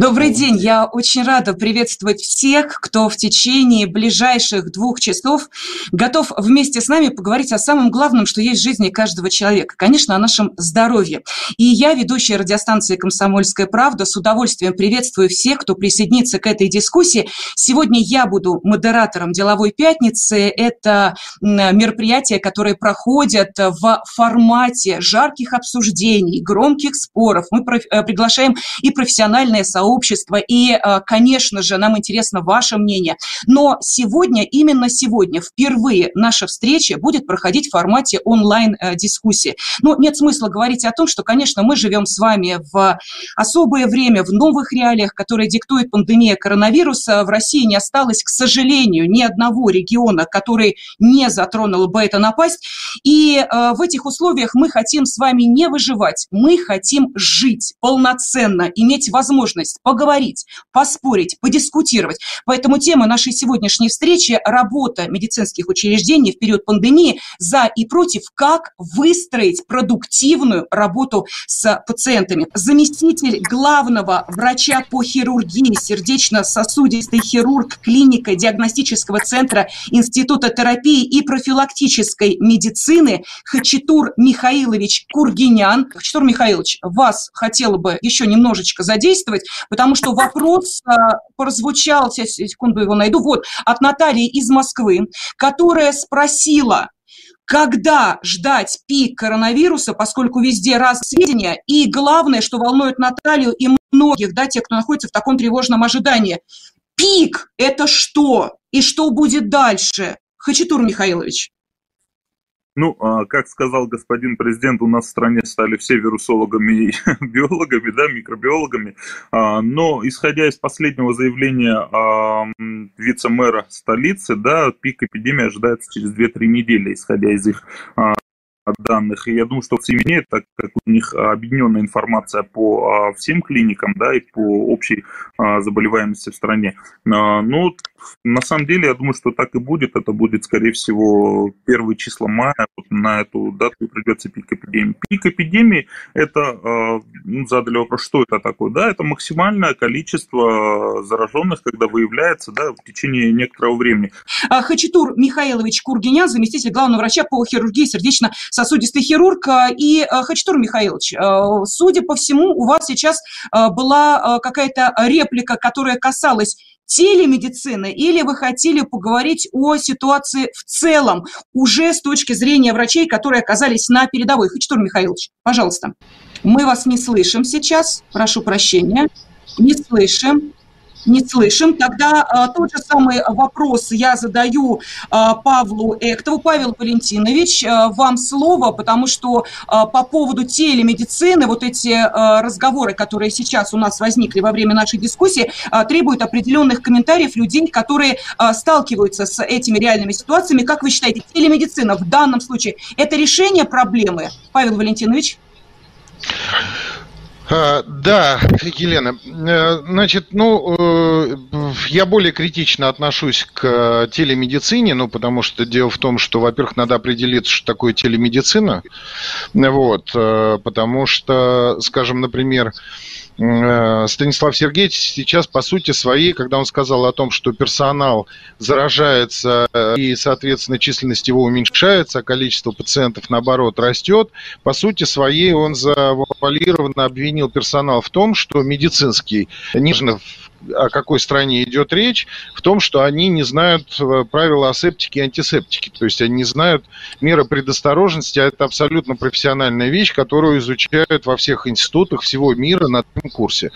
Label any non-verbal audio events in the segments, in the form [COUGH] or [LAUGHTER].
Добрый день. Я очень рада приветствовать всех, кто в течение ближайших двух часов готов вместе с нами поговорить о самом главном, что есть в жизни каждого человека. Конечно, о нашем здоровье. И я, ведущая радиостанции «Комсомольская правда», с удовольствием приветствую всех, кто присоединится к этой дискуссии. Сегодня я буду модератором «Деловой пятницы». Это мероприятие, которое проходит в формате жарких обсуждений, громких споров. Мы э, приглашаем и профессиональные сообщества, и, э, конечно же, нам интересно ваше мнение. Но сегодня, именно сегодня, впервые наша встреча будет проходить в формате онлайн-дискуссии. Но нет смысла говорить о том, что, конечно, мы живем с вами в особое время, в новых реалиях, которые диктует пандемия коронавируса. В России не осталось, к сожалению, ни одного региона, который не затронул бы эта напасть. И э, в этих условиях мы хотим с вами не выживать, мы хотим жить полноценно, иметь возможность поговорить, поспорить, подискутировать. Поэтому тема нашей сегодняшней встречи – работа медицинских учреждений в период пандемии за и против, как выстроить продуктивную работу с пациентами. Заместитель главного врача по хирургии, сердечно-сосудистый хирург, клиника диагностического центра Института терапии и профилактической медицины Хачатур Михаилович Кургинян. Хачатур Михаилович, вас хотела бы еще немножечко задействовать потому что вопрос а, прозвучал, сейчас секунду его найду, вот, от Натальи из Москвы, которая спросила, когда ждать пик коронавируса, поскольку везде раз сведения, и главное, что волнует Наталью и многих, да, тех, кто находится в таком тревожном ожидании. Пик – это что? И что будет дальше? Хачатур Михайлович. Ну, а, как сказал господин президент, у нас в стране стали все вирусологами и [LAUGHS] биологами, да, микробиологами. А, но, исходя из последнего заявления а, вице-мэра столицы, да, пик эпидемии ожидается через 2-3 недели, исходя из их данных. И я думаю, что в семье, так как у них объединенная информация по всем клиникам, да, и по общей заболеваемости в стране. Ну, на самом деле, я думаю, что так и будет. Это будет, скорее всего, первые числа мая. Вот на эту дату придется пик эпидемии. Пик эпидемии – это, ну, задали вопрос, что это такое? Да, это максимальное количество зараженных, когда выявляется, да, в течение некоторого времени. А, Хачатур Михайлович Кургинян, заместитель главного врача по хирургии, сердечно-сосудистый хирург. И, а, Хачатур Михайлович, судя по всему, у вас сейчас была какая-то реплика, которая касалась телемедицины, или вы хотели поговорить о ситуации в целом, уже с точки зрения врачей, которые оказались на передовой? Хачатур Михайлович, пожалуйста. Мы вас не слышим сейчас, прошу прощения, не слышим не слышим. Тогда а, тот же самый вопрос я задаю а, Павлу Эктову. Павел Валентинович, а, вам слово, потому что а, по поводу телемедицины вот эти разговоры, которые сейчас у нас возникли во время нашей дискуссии, требуют определенных комментариев людей, которые сталкиваются с этими реальными ситуациями. Как вы считаете, телемедицина в данном случае – это решение проблемы? Павел Валентинович? А, да, Елена, э, значит, ну, э, я более критично отношусь к телемедицине, ну, потому что дело в том, что, во-первых, надо определиться, что такое телемедицина, вот, э, потому что, скажем, например, Станислав Сергеевич сейчас, по сути своей, когда он сказал о том, что персонал заражается э, и, соответственно, численность его уменьшается, а количество пациентов, наоборот, растет, по сути своей он завуалированно обвинил персонал в том, что медицинский, нежно о какой стране идет речь, в том, что они не знают э, правила асептики и антисептики. То есть они не знают меры предосторожности, а это абсолютно профессиональная вещь, которую изучают во всех институтах всего мира на этом курсе.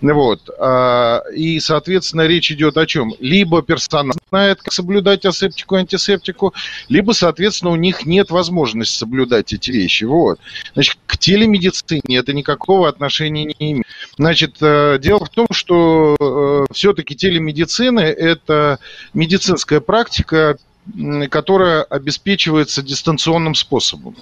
Вот. А, и, соответственно, речь идет о чем? Либо персонал знает, как соблюдать асептику антисептику, либо, соответственно, у них нет возможности соблюдать эти вещи. Вот. Значит, к телемедицине это никакого отношения не имеет. Значит, э, дело в том, что Э, все-таки телемедицина – это медицинская практика, которая обеспечивается дистанционным способом.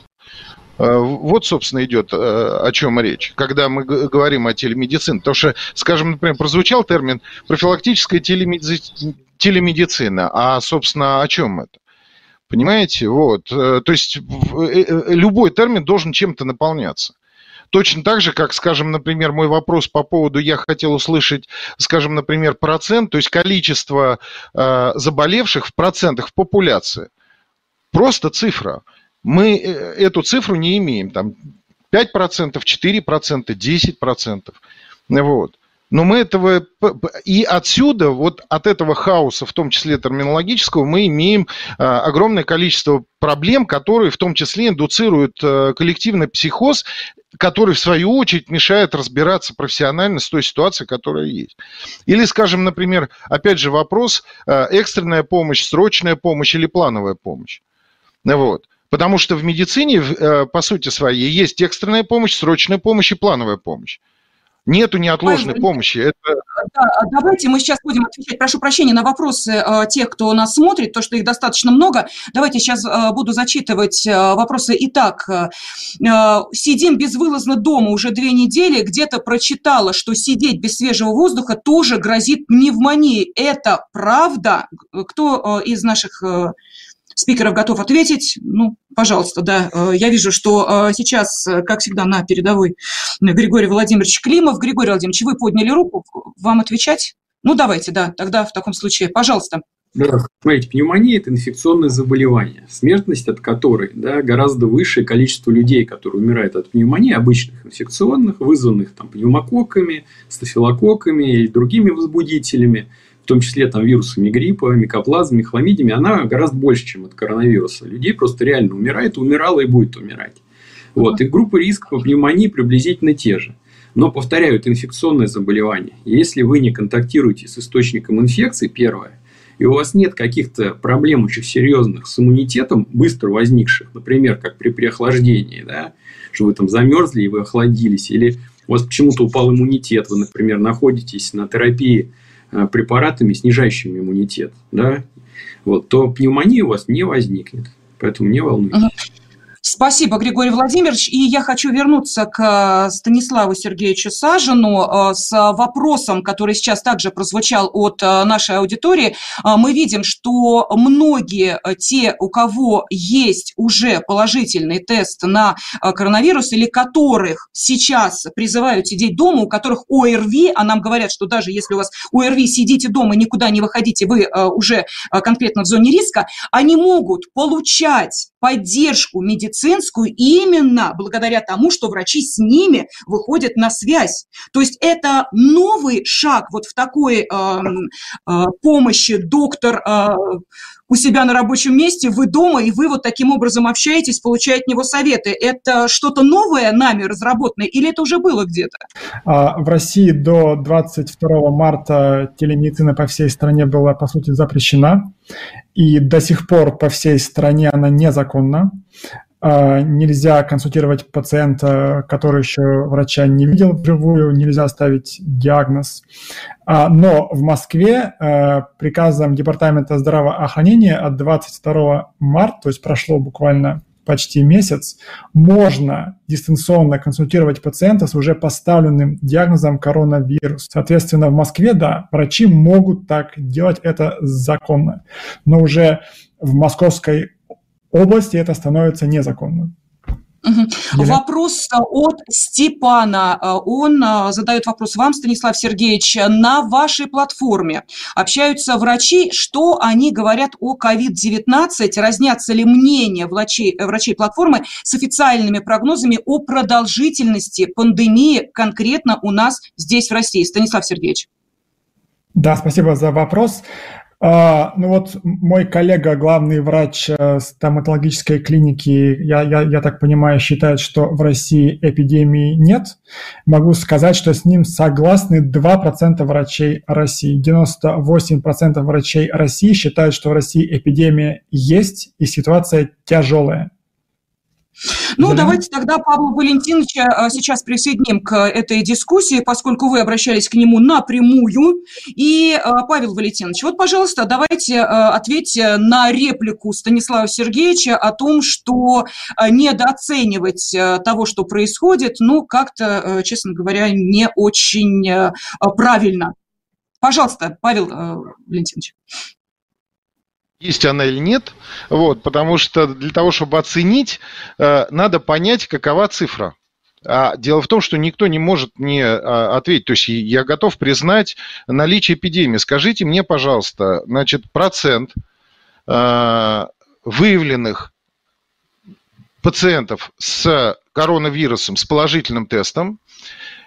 Э, вот, собственно, идет о чем речь, когда мы говорим о телемедицине. Потому что, скажем, например, прозвучал термин профилактическая телемедицина. А, собственно, о чем это? Понимаете? Вот. То есть любой термин должен чем-то наполняться. Точно так же, как, скажем, например, мой вопрос по поводу, я хотел услышать, скажем, например, процент, то есть количество э, заболевших в процентах в популяции. Просто цифра. Мы э, эту цифру не имеем. Там 5%, 4%, 10%. Вот. Но мы этого... И отсюда, вот от этого хаоса, в том числе терминологического, мы имеем а, огромное количество проблем, которые в том числе индуцируют а, коллективный психоз, который, в свою очередь, мешает разбираться профессионально с той ситуацией, которая есть. Или, скажем, например, опять же вопрос, а, экстренная помощь, срочная помощь или плановая помощь. Вот. Потому что в медицине, по сути своей, есть экстренная помощь, срочная помощь и плановая помощь. Нету неотложной Павел, помощи. Это... Да, а давайте мы сейчас будем отвечать, прошу прощения, на вопросы э, тех, кто нас смотрит, то, что их достаточно много. Давайте сейчас э, буду зачитывать э, вопросы. Итак, сидим безвылазно дома уже две недели, где-то прочитала, что сидеть без свежего воздуха тоже грозит пневмонией. Это правда? Кто из наших... Спикеров готов ответить. Ну, пожалуйста, да. Э, я вижу, что э, сейчас, э, как всегда, на передовой Григорий Владимирович Климов. Григорий Владимирович, вы подняли руку. Вам отвечать? Ну, давайте, да, тогда в таком случае, пожалуйста. Да, смотрите, пневмония – это инфекционное заболевание, смертность от которой да, гораздо выше количество людей, которые умирают от пневмонии, обычных инфекционных, вызванных там, пневмококками, стафилококками и другими возбудителями – том числе там, вирусами гриппа, микоплазмами, хламидиями, она гораздо больше, чем от коронавируса. Людей просто реально умирает, умирала и будет умирать. Вот. И группы риска по пневмонии приблизительно те же. Но, повторяю, это инфекционное заболевание. Если вы не контактируете с источником инфекции, первое, и у вас нет каких-то проблем очень серьезных с иммунитетом, быстро возникших, например, как при переохлаждении, да, что вы там замерзли и вы охладились, или у вас почему-то упал иммунитет, вы, например, находитесь на терапии препаратами, снижающими иммунитет, да, вот, то пневмонии у вас не возникнет. Поэтому не волнуйтесь. Спасибо, Григорий Владимирович. И я хочу вернуться к э, Станиславу Сергеевичу Сажину э, с вопросом, который сейчас также прозвучал от э, нашей аудитории. Мы видим, что многие те, у кого есть уже положительный тест на коронавирус или которых сейчас призывают сидеть дома, у которых ОРВИ, а нам говорят, что даже если у вас ОРВИ, сидите дома, никуда не выходите, вы уже конкретно в зоне риска, они могут получать поддержку медицинскую именно благодаря тому, что врачи с ними выходят на связь. То есть это новый шаг вот в такой э, э, помощи доктор э, у себя на рабочем месте, вы дома, и вы вот таким образом общаетесь, получаете от него советы. Это что-то новое нами разработанное или это уже было где-то? А, в России до 22 марта телемедицина по всей стране была, по сути, запрещена, и до сих пор по всей стране она незаконна. А, нельзя консультировать пациента, который еще врача не видел вживую, нельзя ставить диагноз. А, но в Москве а, приказом Департамента здравоохранения от 22 марта, то есть прошло буквально почти месяц, можно дистанционно консультировать пациента с уже поставленным диагнозом коронавирус. Соответственно, в Москве, да, врачи могут так делать, это законно. Но уже в московской области это становится незаконным. Угу. Вопрос э, от Степана. Э, он э, задает вопрос вам, Станислав Сергеевич. На вашей платформе общаются врачи. Что они говорят о COVID-19? Разнятся ли мнения врачей, врачей платформы с официальными прогнозами о продолжительности пандемии конкретно у нас здесь, в России? Станислав Сергеевич. Да, спасибо за вопрос. А, ну вот мой коллега, главный врач э, стоматологической клиники, я, я, я так понимаю, считает, что в России эпидемии нет. Могу сказать, что с ним согласны 2% врачей России. 98% врачей России считают, что в России эпидемия есть и ситуация тяжелая. Ну, давайте тогда Павла Валентиновича а, сейчас присоединим к этой дискуссии, поскольку вы обращались к нему напрямую. И, а, Павел Валентинович, вот, пожалуйста, давайте ответьте на реплику Станислава Сергеевича о том, что недооценивать того, что происходит, ну, как-то, честно говоря, не очень правильно. Пожалуйста, Павел Валентинович есть она или нет, вот, потому что для того, чтобы оценить, э, надо понять, какова цифра. А дело в том, что никто не может мне а, ответить. То есть я готов признать наличие эпидемии. Скажите мне, пожалуйста, значит, процент а, выявленных пациентов с коронавирусом, с положительным тестом,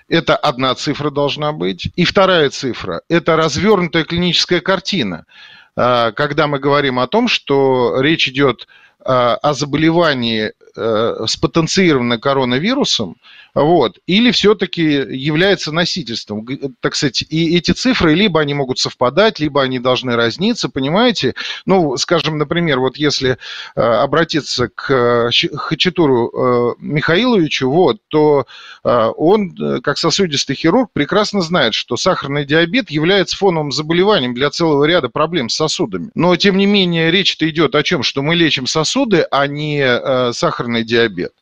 это одна цифра должна быть. И вторая цифра – это развернутая клиническая картина. А, когда мы говорим о том, что речь идет а, о заболевании э, с потенцированным коронавирусом, вот, или все-таки является носительством. Так сказать, и эти цифры либо они могут совпадать, либо они должны разниться, понимаете? Ну, скажем, например, вот если э, обратиться к Хачатуру э, Михаиловичу, вот, то он, как сосудистый хирург, прекрасно знает, что сахарный диабет является фоновым заболеванием для целого ряда проблем с сосудами. Но, тем не менее, речь-то идет о чем? Что мы лечим сосуды, а не э, сахарный диабет.